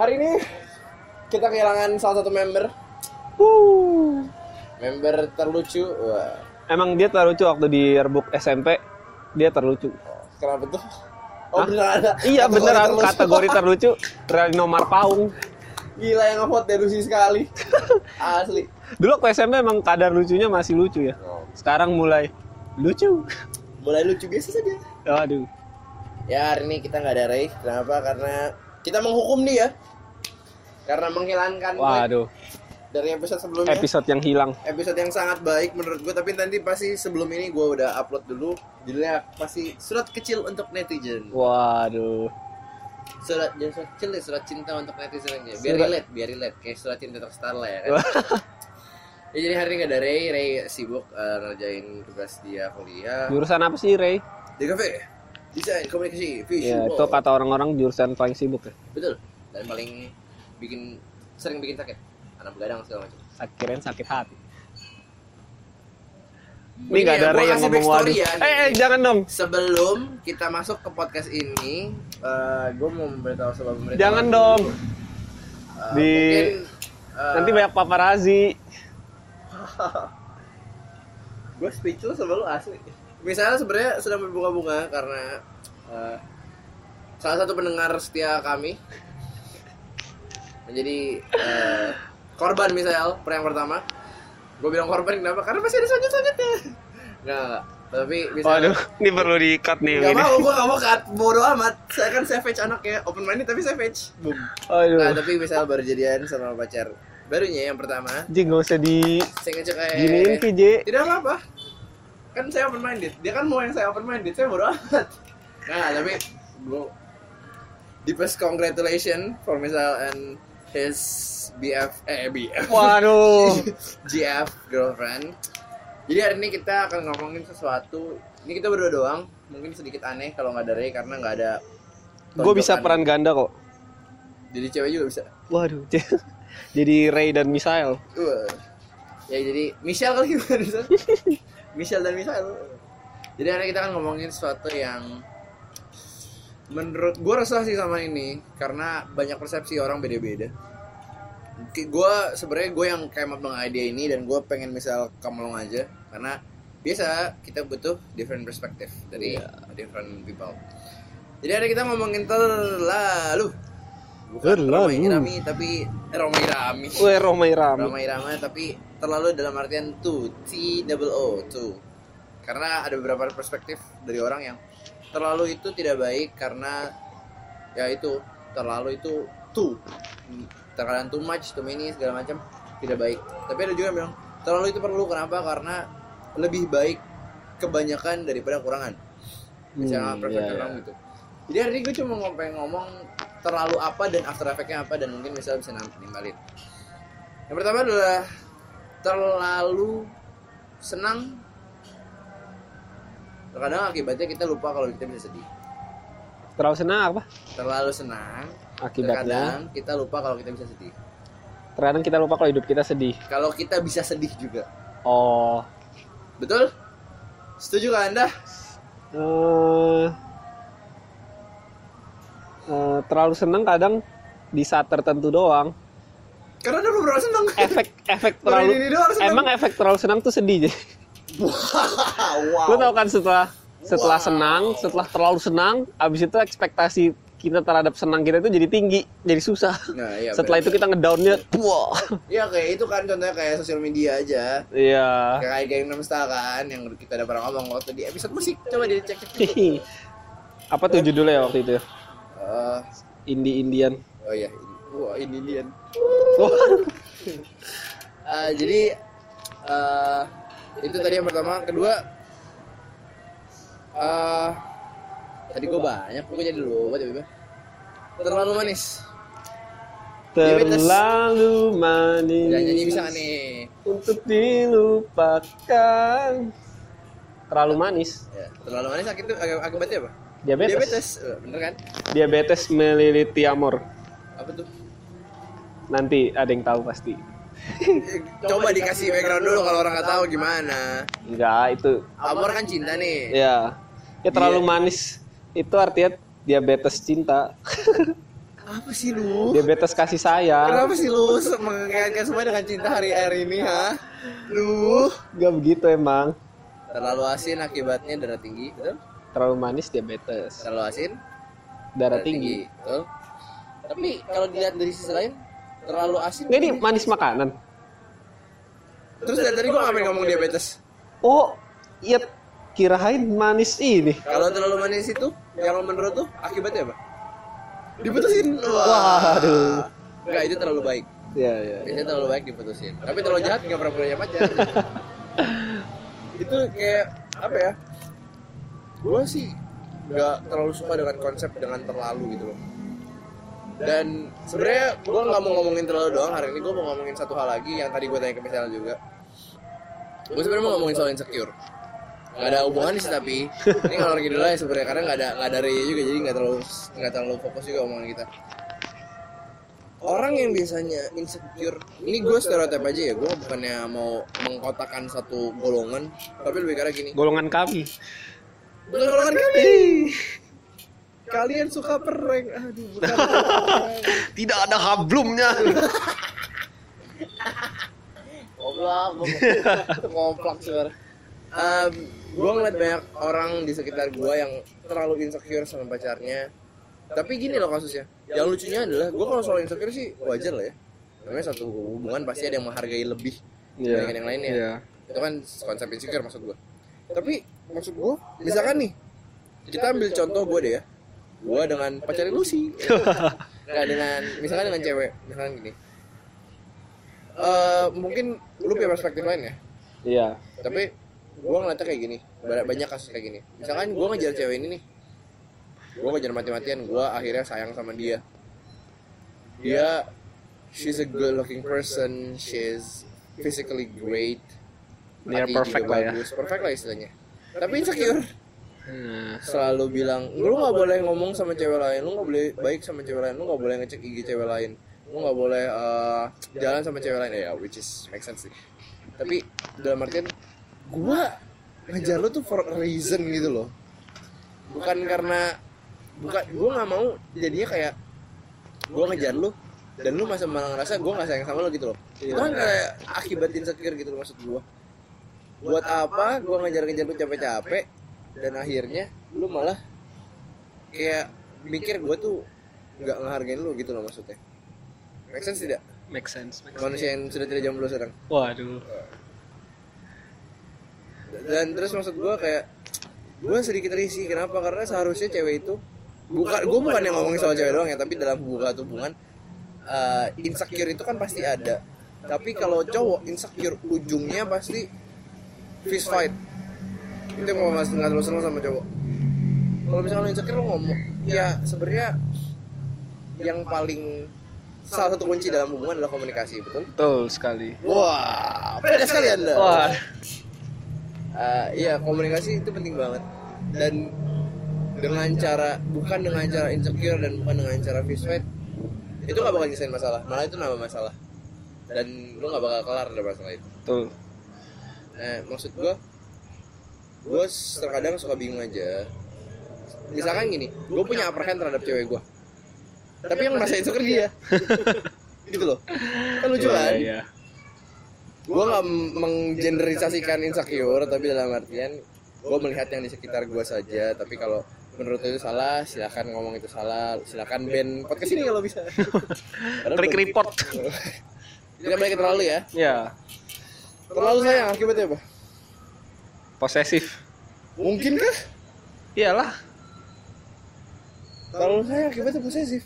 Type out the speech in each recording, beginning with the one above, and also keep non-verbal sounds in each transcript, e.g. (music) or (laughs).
hari ini kita kehilangan salah satu member. Wuh. Member terlucu. Wah, Emang dia terlucu waktu di yearbook SMP, dia terlucu. kenapa tuh? Oh, beneran ada. Iya Kategori beneran terlucu. kategori terlucu Reno Marpaung. Gila yang ngevote delusi sekali. (laughs) Asli. Dulu waktu SMP emang kadar lucunya masih lucu ya. Sekarang mulai lucu. Mulai lucu biasa saja. Aduh. Ya hari ini kita nggak ada Ray. Kenapa? Karena kita menghukum dia. Karena menghilangkan gue Waduh. dari episode sebelumnya. Episode yang hilang. episode yang sangat baik menurut gue tapi nanti pasti sebelum ini gue udah upload dulu judulnya pasti surat kecil untuk netizen Waduh. surat jangan surat kecil deh surat cinta untuk netizen aja biar Surat- relate biar relate kayak surat cinta terstar lah ya kan (laughs) ya jadi hari ini gak ada Ray Ray sibuk uh, ngerjain tugas dia kuliah Jurusan apa sih Ray? di kafe desain komunikasi Ya visual itu kata orang-orang jurusan paling sibuk ya. betul dan paling bikin sering bikin sakit anak begadang segala macam Akhirnya sakit hati. Ini Ini nggak ya, ada Ray yang ngomong waduh. ya, Eh, eh, jangan dong. Sebelum kita masuk ke podcast ini, gue mau memberitahu sebab memberitahu. Jangan dong. Eh, Di- mungkin, eh, Nanti banyak paparazzi. (laughs) gue speechless sama lu asli. Misalnya sebenarnya sedang berbunga-bunga karena eh, salah satu pendengar setia kami menjadi eh, korban misal per yang pertama. Gue bilang korban kenapa? Karena masih ada selanjut selanjutnya. Nggak, nggak. Tapi bisa. Waduh, ini perlu di-cut nih yang Gak ini. mau, gue gak mau cut. Bodo amat. Saya kan savage anaknya. Open minded tapi savage. Boom. Nah, Aduh. tapi misal baru jadian sama pacar barunya yang pertama. Ji nggak usah di Saya ngecek kayak... giniin PJ. Tidak apa-apa. Kan saya open minded. Dia kan mau yang saya open minded. Saya bodo amat. Nah, tapi gue deepest congratulation for misal and his BF eh BF Waduh. (laughs) GF girlfriend. Jadi hari ini kita akan ngomongin sesuatu. Ini kita berdua doang. Mungkin sedikit aneh kalau nggak ada Ray karena nggak ada. Gue bisa peran ganda kok. Jadi cewek juga bisa. Waduh. (laughs) Jadi Ray dan Misael. Wah. Ya jadi Michelle kali gimana Michelle (laughs) dan Michelle. Jadi hari ini kita akan ngomongin sesuatu yang menurut gue resah sih sama ini karena banyak persepsi orang beda-beda. Gue sebenarnya gue yang kayak up dengan ide ini dan gue pengen misal kamu aja karena biasa kita butuh different perspective dari different people. Jadi hari kita ngomongin terlalu bukan Terlalu. Romai Irami tapi eh, Romai Irami. Weh Romai Rami. Ramai ramai tapi terlalu dalam artian tuh T double O tuh karena ada beberapa perspektif dari orang yang terlalu itu tidak baik karena ya itu terlalu itu too. Terkadang too much too many segala macam tidak baik. Tapi ada juga yang bilang terlalu itu perlu. Kenapa? Karena lebih baik kebanyakan daripada kurangan misalnya Hmm, iya, orang iya. gitu. Jadi hari ini gue cuma ngomong pengen ngomong terlalu apa dan after effectnya apa dan mungkin misalnya bisa nimbalin. Yang pertama adalah terlalu senang terkadang akibatnya kita lupa kalau kita bisa sedih Terlalu senang apa? terlalu senang Akibatnya. terkadang kita lupa kalau kita bisa sedih Terkadang kita lupa kalau hidup kita sedih. kalau kita bisa sedih juga Oh. betul setuju gak anda eh eh, terlalu senang kadang di saat tertentu doang. karena ada beberapa senang Efek efek terlalu ini doang senang. emang efek terlalu senang tuh sedih. Ji. (laughs) wow Lu tau kan setelah setelah Wow. senang, setelah terlalu senang, abis itu ekspektasi kita terhadap senang kita itu jadi tinggi, jadi susah. nah iya setelah itu kita ngedownnya, wah, Iya kayak itu kan contohnya kayak sosial media aja iya. kayak Gangnam Style kan yang kita udah pernah ngomong waktu di episode musik coba dicek cek. Apa tuh judulnya ya waktu itu? Eh, Indie Indian. oh iya wah ini Indian (laughs) Eh, jadi eh itu tadi yang pertama kedua eh tadi gue banyak gue jadi lupa tiba-tiba terlalu manis terlalu manis. jangan nyanyi bisa nih untuk dilupakan. Terlalu manis. ya, terlalu manis sakit itu ak- akibatnya apa Diabetes. diabetes Eh, bener kan Diabetes melilitti amor. apa tuh Nanti ada yang tahu pasti. (laughs) coba dikasih background dulu kalau orang nggak tahu gimana Enggak, itu amor kan cinta nih ya. Ya terlalu Iya. manis. Itu artinya diabetes cinta. (laughs) Apa sih lu? Diabetes kasih sayang. Kenapa sih lu mengaitkan semua dengan cinta hari-hari ini, ha? Lu Gak begitu emang. terlalu asin akibatnya darah tinggi, betul? Terlalu manis diabetes. Terlalu asin Darah tinggi. betul? Tapi kalau dilihat dari sisi lain, terlalu asin. Ini manis makanan. Terus dari tadi gua ngapain ngomong diabetes? Oh, iya kirain manis ini. Kalau terlalu manis itu, yang menurut tuh akibatnya apa? Diputusin. Waduh. Enggak, itu terlalu baik. Ya, ya. Biasanya terlalu baik diputusin. Tapi terlalu jahat nggak pernah punya pacar. (laughs) itu kayak apa ya? Gue sih nggak terlalu suka dengan konsep dengan terlalu gitu loh. Dan sebenarnya gue nggak mau ngomongin terlalu doang hari ini gue mau ngomongin satu hal lagi yang tadi gue tanya ke Michelle juga. Gue sebenarnya mau ngomongin soal insecure. Gak ada hubungan sih tapi ini kalau lagi dulu ya sebenarnya karena nggak ada nggak ada Ray juga jadi nggak terlalu nggak terlalu fokus juga omongan kita orang yang biasanya insecure ini gue stereotip aja ya gue bukannya mau mengkotakan satu golongan tapi lebih karena gini Golongan kami. golongan kami kalian suka pereng aduh bukan (laughs) Tidak ada hablumnya. goblok komplak sebenarnya um, gue ngeliat banyak orang di sekitar gue yang terlalu insecure sama pacarnya. Tapi gini loh kasusnya. Yang lucunya adalah gue kalau soal insecure sih wajar lah ya. Namanya satu hubungan pasti ada yang menghargai lebih dibandingkan yang lainnya. Iya. itu kan konsep insecure maksud gue tapi maksud gue misalkan nih kita ambil contoh gue deh ya gue dengan pacar Lucy (laughs) nggak dengan misalkan dengan cewek misalkan gini. Eh mungkin lu punya perspektif lain ya? Iya. tapi gue ngeliatnya kayak gini Ba- banyak kasus kayak gini. Misalkan gue ngejar cewek ini nih. Gue ngejar mati-matian gue akhirnya sayang sama dia. Dia she's a good looking person she's physically great juga perfect lah ya. perfect lah istilahnya. Tapi insecure Nah, selalu bilang lu nggak boleh ngomong sama cewek lain. Lu nggak boleh baik sama cewek lain. Lu nggak boleh ngecek IG cewek lain. Lu nggak boleh eh, jalan. sama cewek lain. Ya which is make sense sih. Tapi dalam artian gua ngejar lu tuh for a reason gitu loh. Bukan karena bukan gua nggak mau jadinya kayak gua ngejar lu dan lu masih malah ngerasa gua nggak sayang sama lu gitu loh. Itu kan kayak akibat insecure gitu loh maksud gua. Buat apa gua ngejar-ngejar lu capek-capek dan akhirnya lu malah kayak mikir gue tuh nggak ngehargain lu gitu loh maksudnya make sense tidak make sense. Make sense. manusia yang sudah tidak jomblo sekarang Waduh. dan terus maksud gue kayak gue sedikit risih kenapa karena seharusnya cewek itu bukan gue bukan yang ngomongin soal cewek doang ya tapi dalam hubungan hubungan eh, insecure itu kan pasti ada tapi kalau cowok insecure ujungnya pasti fist fight itu yang mau nggak terlalu seneng sama cowok. Kalau misalnya lo insecure lo ngomong. Ya sebenarnya yang paling salah satu kunci dalam hubungan adalah komunikasi betul? Betul sekali. wah beda sekali anda. Wah, Eh, iya komunikasi itu penting banget. Dan dengan cara bukan dengan cara insecure dan bukan dengan cara fist fight itu nggak bakal nyelesain masalah. Malah itu nambah masalah. Dan lu nggak bakal kelar dari masalah itu. Betul. nah maksud gua gua terkadang suka bingung aja. Misalkan gini gua punya upper hand terhadap cewek gua. Tapi yang merasa insecure dia. (laughs) Gitu loh. Kan lucu kan? Iya, iya. gue nggak menggeneralisasikan insecure tapi dalam artian gue melihat yang di sekitar gue saja. Tapi kalau menurut itu salah silakan ngomong itu salah. Silakan band podcast ini kalau bisa. (laughs) Klik report. tidak boleh terlalu ya. Ya, terlalu sayang akibatnya apa posesif. mungkin kah Iyalah, terlalu sayang akibatnya posesif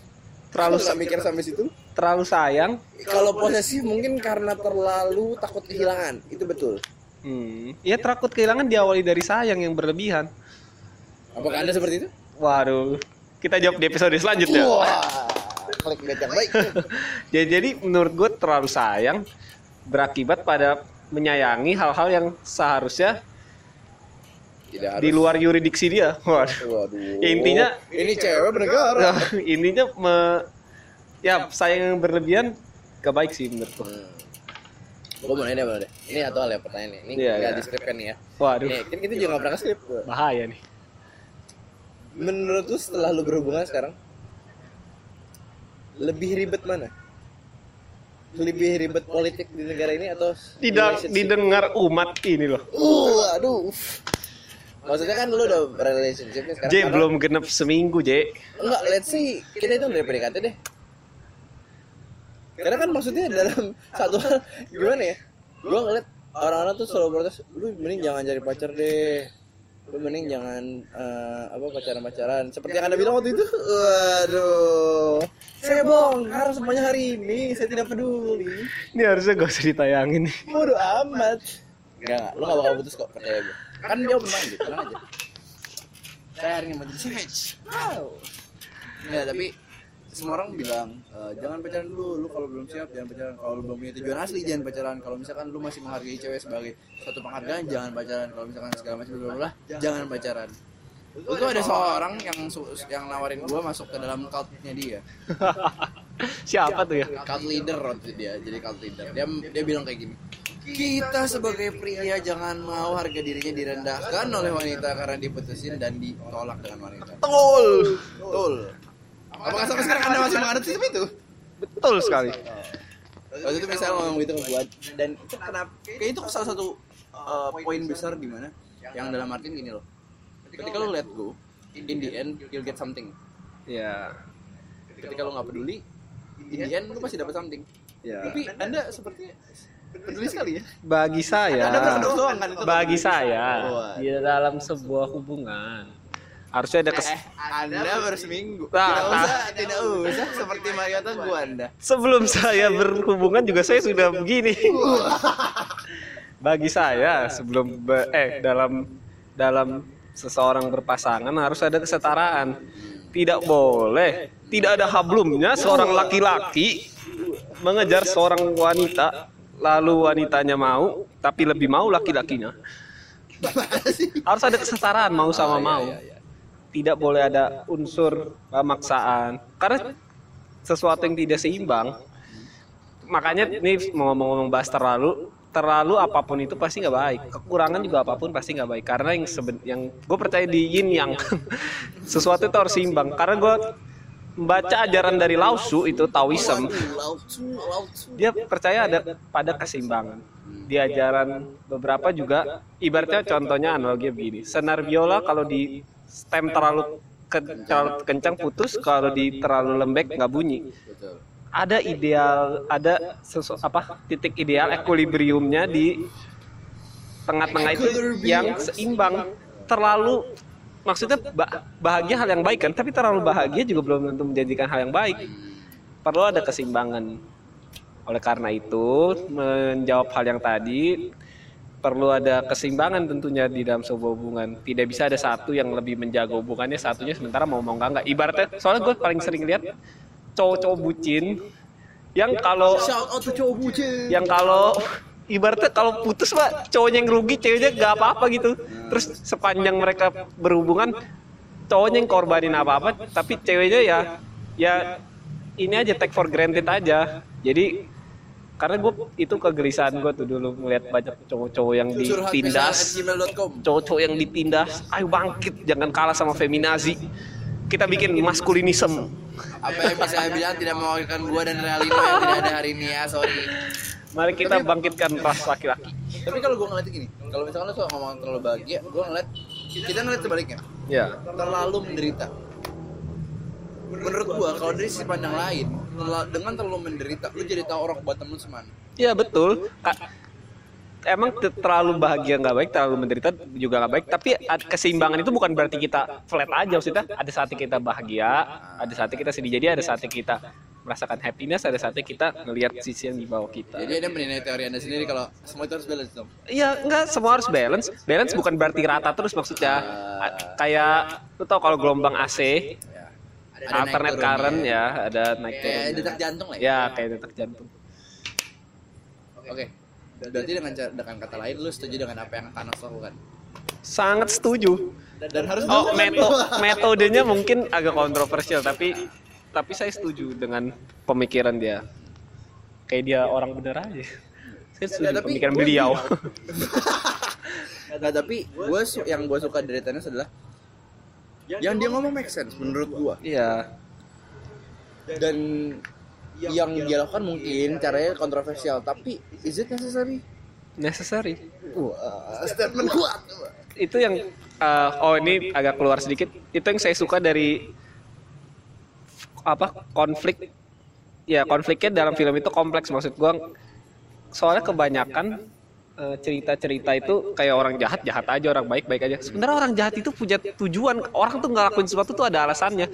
terlalu nggak mikir sampai situ terlalu sayang. kalau posesif mungkin karena terlalu takut kehilangan itu betul Hmm. Ya takut kehilangan diawali dari sayang yang berlebihan. apakah anda seperti itu Waduh, kita jawab di episode selanjutnya. wah klik yang baik (laughs) Jadi, jadi menurut gue terlalu sayang berakibat pada menyayangi hal-hal yang seharusnya tidak di luar yuridiksi dia. Waduh. waduh Ya, intinya ini cewek bernegara (laughs) intinya me- ya sayang yang berlebihan gak baik sih menurutku. Hmm. Gue mau nanya deh, Ini satu hal ya pertanyaan ini. Ini Iya, nggak iya. di skrip kan nih ya. Waduh, Nih, kan kita juga nggak pernah skrip. bahaya nih. Menurut lu setelah lu berhubungan sekarang, lebih ribet mana lebih ribet politik di negara ini atau Tidak didengar umat ini loh. uh aduh maksudnya kan lu udah relationship sekarang. J karena- belum genep seminggu J. enggak let's say kita itu dari PDKT deh. Karena kan maksudnya dalam (laughs) satu hal gimana ya? Gua ngeliat orang-orang tuh selalu protes lu mending jangan cari pacar deh. Lu mending jangan eh, apa pacaran-pacaran. Seperti yang anda bilang waktu itu waduh saya bohong harus semuanya hari ini saya tidak peduli. Ini harusnya gak usah ditayangin. Nih. bodoh amat. Enggak lu gak bakal putus kok percaya gue kan dia open minded tenang aja. Saya hari ini menjadi savage wow. Enggak, tapi semua orang bilang "Eh, jangan pacaran dulu lu kalau belum siap jangan pacaran. Kalau lu belum punya tujuan asli jangan pacaran. Kalau misalkan lu masih menghargai cewek sebagai suatu penghargaan jangan pacaran. Kalau misalkan segala macam bla bla bla jangan pacaran. Itu ada seorang yang yang nawarin gua masuk ke dalam cultnya dia. (laughs) Siapa tuh ya? cult leader waktu dia jadi cult leader. Dia dia bilang kayak gini kita sebagai pria jangan mau harga dirinya direndahkan oleh wanita karena diputusin dan ditolak dengan wanita Betul. betul apakah sampai sekarang anda masih menganut sistem itu Betul sekali. waktu itu misalnya ngomong gitu ke gua dan itu kenapa kayak itu salah satu uh, poin besar di mana yang dalam artian gini loh ketika lo let go in the end you'll get something Ya. ketika lo nggak peduli in the end lo pasti dapat something Ya. tapi anda seperti peduli sekali ya Bagi saya, kan? bagi saya Wah. di dalam sebuah hubungan harusnya ada kes Eh, Anda baru seminggu. Nah, tidak nah. usah, tidak usah seperti Mariota gua Anda. sebelum saya berhubungan juga saya sudah begini. Bagi saya sebelum be- eh dalam dalam seseorang berpasangan harus ada kesetaraan. Tidak boleh tidak ada hablumnya seorang laki-laki mengejar seorang wanita lalu wanitanya mau tapi lebih mau laki-lakinya. (laughs) Harus ada kesetaraan mau sama mau. Tidak boleh ada unsur pemaksaan karena sesuatu yang tidak seimbang. Makanya ini mau ngomong-ngomong bahas terlalu terlalu apa pun itu pasti nggak baik. Kekurangan juga apa pun pasti nggak baik. Karena yang seben yang gue percaya di yin yang. (laughs) Sesuatu itu harus seimbang. Karena gue membaca ajaran dari Lao Tzu itu Taoism. Dia percaya ada pada keseimbangan. Di ajaran beberapa juga ibaratnya contohnya analogi begini. Senar biola kalau di stem terlalu terlalu kencang putus kalau di terlalu lembek nggak bunyi. Ada ideal ada sesu, apa titik ideal equilibriumnya di tengah-tengah itu yang seimbang. Terlalu maksudnya ba- bahagia hal yang baik kan? Tapi terlalu bahagia juga belum tentu menjadikan hal yang baik. Perlu ada keseimbangan. Oleh karena itu menjawab hal yang tadi perlu ada keseimbangan tentunya di dalam sebuah hubungan. Tidak bisa ada satu yang lebih menjaga hubungannya satunya sementara mau mau enggak enggak ibaratnya soalnya gue paling sering lihat cowok-cowok bucin yang kalau yang kalau ibaratnya kalau putus pak cowoknya yang rugi ceweknya nggak apa-apa gitu. Terus sepanjang mereka berhubungan cowoknya yang korbanin apa-apa tapi ceweknya ya ya ini aja take for granted aja. Jadi karena gue itu kegelisahan gue tuh dulu ngeliat banyak cowok-cowok yang ditindas cowok-cowok yang ditindas ayo bangkit jangan kalah sama feminazi. Kita bikin maskulinisme. Apa yang bisa saya bilang tidak mewakilkan gua dan Realino yang tidak ada hari ini ya sorry mari kita bangkitkan ras laki-laki tapi kalau gua ngeliat gini kalau misalkan lo suka ngomong terlalu bahagia gua ngeliat kita ngeliat sebaliknya ya terlalu menderita menurut gua kalau dari sisi pandang lain dengan terlalu menderita lu jadi tahu orang bottom lu semana Iya betul. Ka- Emang te- terlalu bahagia nggak baik, terlalu menderita juga nggak baik. Tapi keseimbangan itu bukan berarti kita flat aja maksudnya. Ada saatnya kita bahagia, ada saatnya kita sedih. Jadi ada saatnya kita merasakan happiness, ada saatnya kita ngelihat sisi yang di bawah kita. jadi ada menilai teori anda sendiri kalau semua itu harus balance dong Iya, enggak semua harus balance. Balance bukan berarti rata terus maksudnya. A- Kayak lu tau kalau gelombang AC, ya. Ada alternate current ya, ada naik kayak turun. detak jantung lah Ya, kayak detak jantung. oke berarti dengan dengan kata lain lu setuju dengan apa yang Thanos lakukan Sangat setuju. dan harus Oh, meto metodenya mungkin agak kontroversial tapi tapi saya setuju dengan pemikiran dia. Kayak dia orang bener aja. Saya setuju Ya, pemikiran beliau. Nah, (laughs) tapi gue yang gue suka dari Thanos adalah yang dia ngomong make sense menurut gue. Iya. dan yang dia lakukan mungkin caranya kontroversial tapi is it necessary necessary wah statement kuat itu yang uh, oh ini agak keluar sedikit itu yang saya suka dari apa konflik. Ya konfliknya dalam film itu kompleks maksud gua. Soalnya kebanyakan eh, cerita-cerita itu kayak orang jahat jahat aja orang baik baik aja. Sebenarnya orang jahat itu punya tujuan. Orang tuh ngelakuin sesuatu tuh ada alasannya.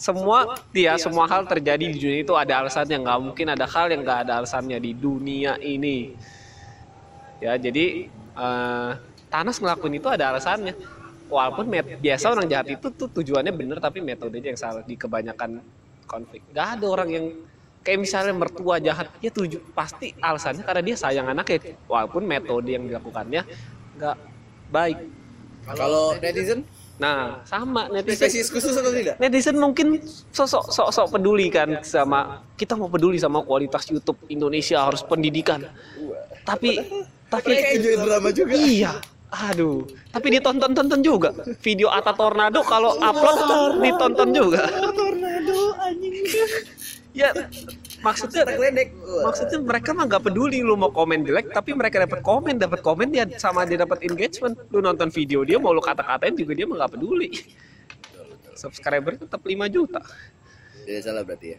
Semua dia semua hal terjadi di dunia itu ada alasannya. Nggak mungkin ada hal yang nggak ada alasannya di dunia ini. Ya jadi eh, Thanos ngelakuin itu ada alasannya. Walaupun biasa orang jahat itu tuh tujuannya bener tapi metodenya yang salah di kebanyakan konflik. Nggak ada orang yang kayak misalnya mertua jahat ya tuju pasti alasannya karena dia sayang anaknya. Walaupun metode yang dilakukannya nggak baik. Kalau netizen? Nah sama netizen. Spesies khusus atau tidak? Netizen mungkin sosok sok sok peduli kan sama kita mau peduli sama kualitas YouTube Indonesia harus pendidikan. Tapi tapi enjoy drama juga. Iya aduh. Tapi ditonton tonton juga. Video Ata Tornado kalau upload ditonton juga ya maksudnya ledek. maksudnya mereka mah nggak peduli lu mau komen jelek tapi mereka dapat komen dapat komen dia sama dia dapat engagement. Lu nonton video dia mau lu kata-katain juga dia mah nggak peduli. Subscriber tetap 5 juta. Tidak salah berarti ya?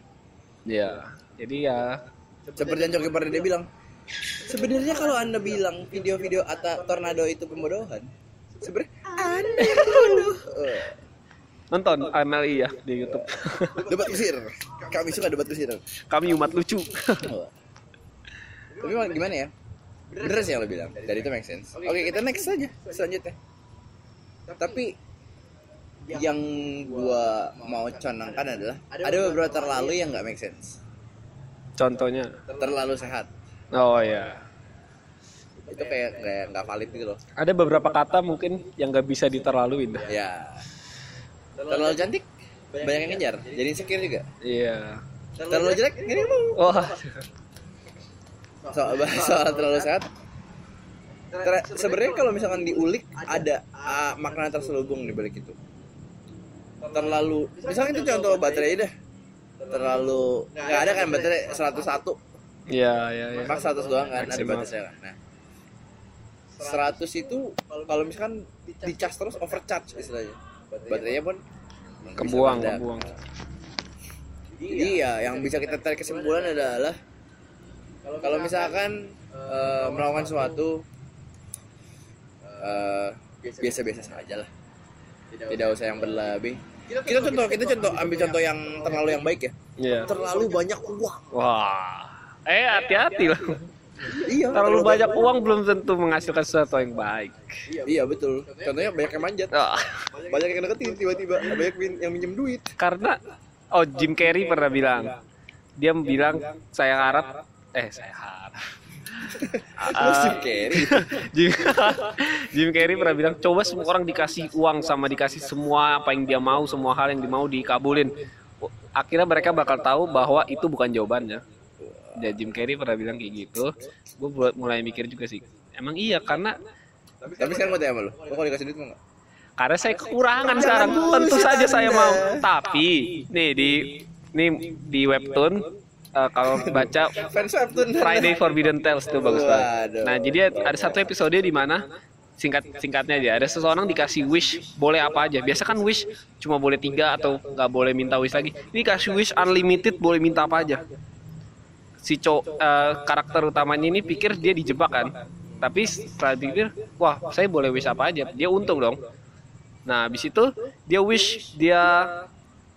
Ya jadi ya. Seperti yang Coki Pardede bilang. Sebenarnya kalau anda bilang video-video Ata Tornado itu pembodohan sebenarnya anda yang bodoh (laughs) nonton MLI ya di YouTube. (laughs) Debat kusir kami suka debat kusir kami umat lucu. Tapi emang gimana ya? Bener sih yang lo bilang. Dari itu make sense. Oke kita next saja selanjutnya. Tapi yang gua mau conangkan adalah ada beberapa terlalu yang nggak make sense. Contohnya? Terlalu sehat. Oh ya itu kayak nggak valid gitu loh. Ada beberapa kata mungkin yang nggak bisa diterlaluin. Ya terlalu cantik. banyak yang ngejar. jadi insecure juga. Iya. Terlalu jelek gini mau wah. Soal soal terlalu sehat. Ter- sebenarnya kalau misalkan diulik ada ah, makna terselubung di balik itu. Terlalu misalnya itu contoh baterai. dah terlalu nggak ada kan baterai. 101 iya iya iya. Max 100 doang kan ada batasnya kan nah 100 itu kalau misalkan dicas terus overcharge istilahnya baterainya pun bisa kebuang Jadi ya yang bisa kita tarik kesimpulan adalah kalau misalkan eh, melakukan sesuatu eh, biasa-biasa saja lah. Tidak usah yang berlebih. Kita contoh, kita contoh ambil contoh yang terlalu yang baik ya. iya Terlalu banyak uang. wah eh hati-hati lah Iya. terlalu banyak uang belum tentu menghasilkan sesuatu yang baik Iya betul. Contohnya banyak yang manjat, Ah, banyak yang deketin tiba-tiba, banyak yang minjem duit. karena oh Jim Carrey pernah bilang dia bilang saya harap eh saya harap Terus (laughs) Jim Carrey. (laughs) Jim, (laughs) Jim Carrey pernah bilang coba semua orang dikasih uang sama dikasih semua apa yang dia mau semua hal yang dia mau dikabulin akhirnya mereka bakal tahu bahwa itu bukan jawabannya dan Jim Carrey pernah bilang kayak gitu gue buat mulai mikir juga sih emang iya karena Tapi sekarang mau tanya sama lu, lu kalau dikasih duit mau nggak? karena saya kekurangan sekarang tentu saja saya mau tapi nih di nih di webtoon eh, kalau baca. Friday Forbidden Tales itu bagus banget. Nah, jadi ada satu episode di mana singkat singkatnya aja ada seseorang dikasih wish boleh apa aja. Biasa kan wish cuma boleh tiga atau nggak boleh minta wish lagi. Ini kasih wish unlimited boleh minta apa aja. Si co eh, karakter utamanya ini pikir dia dijebak kan. Tapi setelah pikir, wah saya boleh wish apa aja. Dia untung dong. Nah, habis itu dia wish dia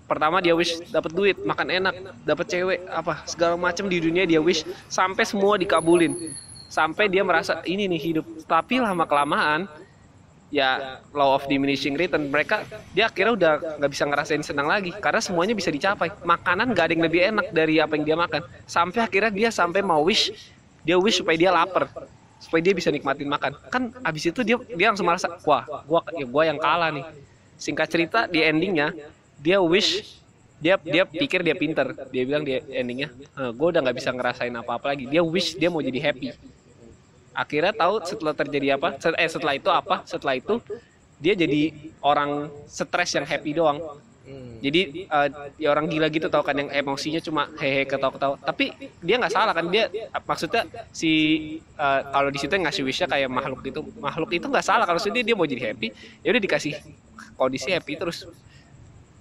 pertama dia wish dapat duit, makan enak, dapat cewek, apa segala macam di dunia dia wish sampai semua dikabulin. Sampai dia merasa ini nih hidup. Tapi lama kelamaan ya law of diminishing return. Mereka dia akhirnya udah nggak bisa ngerasain senang lagi karena semuanya bisa dicapai. Makanan gak ada yang lebih enak dari apa yang dia makan. Sampai akhirnya dia sampai mau wish dia wish supaya dia lapar supaya dia bisa nikmatin makan. Kan abis itu dia dia langsung merasa wah gua ya gua yang kalah nih. Singkat cerita di endingnya dia wish dia dia pikir dia pinter. Dia bilang dia endingnya gue udah nggak bisa ngerasain apa apa lagi. Dia wish dia mau jadi happy akhirnya tahu setelah terjadi apa Set- eh setelah itu apa setelah itu dia jadi orang stres yang happy doang Hmm. Jadi eh, ya orang gila gitu tau kan yang emosinya cuma hehe ketawa-ketawa. Tapi dia nggak salah kan dia maksudnya si eh, kalau di situ ngasih wishnya kayak makhluk itu makhluk itu nggak salah kalau dia dia mau jadi happy ya udah dikasih kondisi happy terus.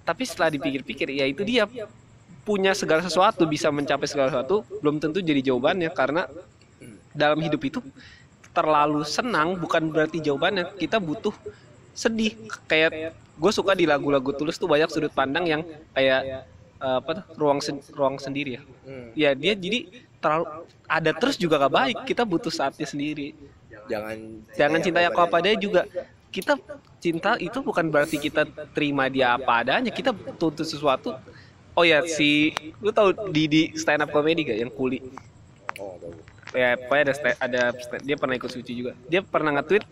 Tapi setelah dipikir-pikir ya itu dia punya segala sesuatu bisa mencapai segala sesuatu belum tentu jadi jawabannya karena dalam hidup itu terlalu senang bukan berarti jawabannya. Kita butuh sedih. Kayak gue suka di lagu-lagu tulus tuh banyak sudut pandang yang kayak eh, apa tuh ruang sen- ruang sendiri ya. Hmm. ya dia jadi terlalu ada terus juga gak baik. Kita butuh saatnya sendiri. Jangan jangan cinta aku apa adanya juga. Kita cinta itu bukan berarti kita terima dia apa adanya. Kita tuntut sesuatu. Oh ya si lu tahu di di stand up comedy gak yang kuli. Oh. Ya pokoknya ada ada dia pernah ikut suci juga. Dia pernah nge-tweet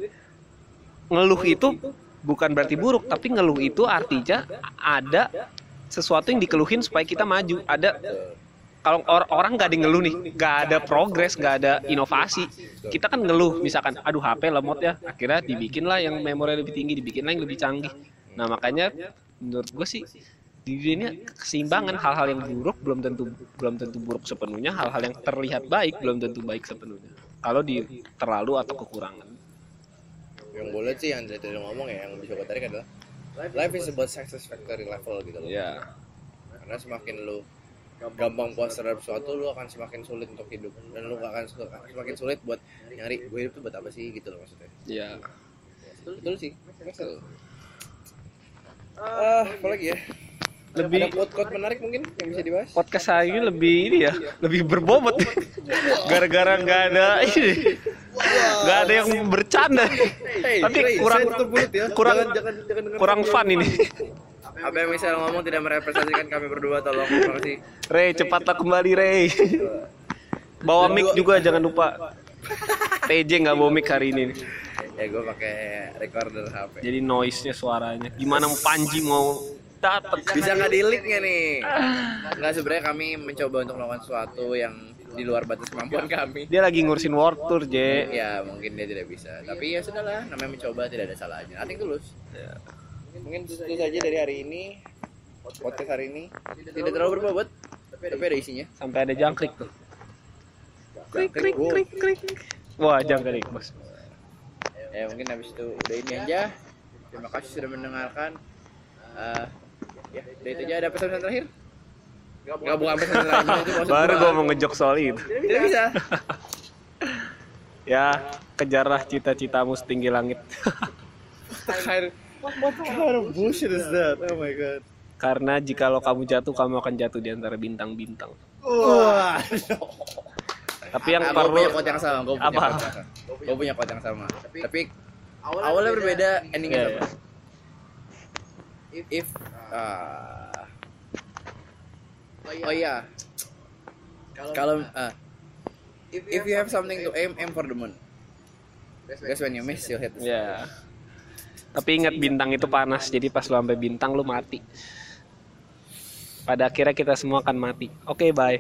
ngeluh itu bukan berarti buruk tapi ngeluh itu artinya ada sesuatu yang dikeluhin supaya kita maju. Ada kalau or- orang nggak ada ngeluh nih nggak ada progres nggak ada inovasi. Kita kan ngeluh misalkan aduh HP lemot ya. Akhirnya dibikin lah yang memori lebih tinggi dibikin lah yang lebih canggih. Nah makanya menurut gue sih di dunia ini keseimbangan hal-hal yang buruk belum tentu belum tentu buruk sepenuhnya hal-hal yang terlihat baik belum tentu baik sepenuhnya kalau di terlalu atau kekurangan Yang boleh sih yang dari tadi ngomong ya, yang bisa gue tarik adalah life is about satisfactory level gitu loh. ya Karena semakin lu gampang puas terhadap sesuatu, lu akan semakin sulit untuk hidup dan lu akan semakin sulit buat nyari gue hidup tuh buat apa sih gitu loh maksudnya. ya Betul, betul sih. Betul. Ah, apa lagi ya? Lebih- ada quote-quote menarik mungkin yang bisa dibahas? podcast hari ini lebih ini ya lebih berbobot gara-gara nggak ada ini nggak ada yang bercanda tapi kurang saya ya. kurang Jangan- jangan- jangan dengar kurang fun ini Apa yang bisa ngomong tidak merepresentasikan kami berdua, tolong. Terima kasih. Ray cepatlah kembali Ray bawa mic juga jangan lupa TJ nggak bawa mic hari ini Ya gue pakai recorder HP. jadi noise nya suaranya gimana Panji mau dapat Bisa nggak delete nggak nih? Nggak sebenarnya kami mencoba untuk melakukan sesuatu yang di luar batas kemampuan kami. dia lagi ngurusin world tour J Ya mungkin dia tidak bisa. Tapi ya sudahlah, namanya mencoba tidak ada salahnya. Nothing tulus. Mungkin itu saja dari hari ini. Podcast hari ini tidak terlalu berbobot, tapi ada isinya. sampai ada jangkrik tuh krik krik krik krik wah jangkrik bos Ya mungkin habis itu udah ini aja. Terima kasih sudah mendengarkan. Eh, ya, udah itu aja. Ada pesan-pesan terakhir? Gak bukan pesan terakhir (laughs) itu baru gua. gua mau ngejok soal itu Tidak bisa. (laughs) ya kejarlah cita-citamu setinggi langit what kind of bullshit is that? Oh my god. karena jikalau kamu jatuh kamu akan jatuh di antara bintang-bintang Wah. tapi yang Gue perlu punya yang sama. Gue punya Apa? quote yang sama. Gue punya quote yang sama. Tapi awalnya berbeda, endingnya Iya, sama. If ah, oh iya, kalau ah, if you have something to aim, aim for the moon. Guys when you miss, you'll hit the ya tapi ingat bintang itu panas jadi pas lu sampai bintang lu mati. Pada akhirnya kita semua akan mati. Oke bye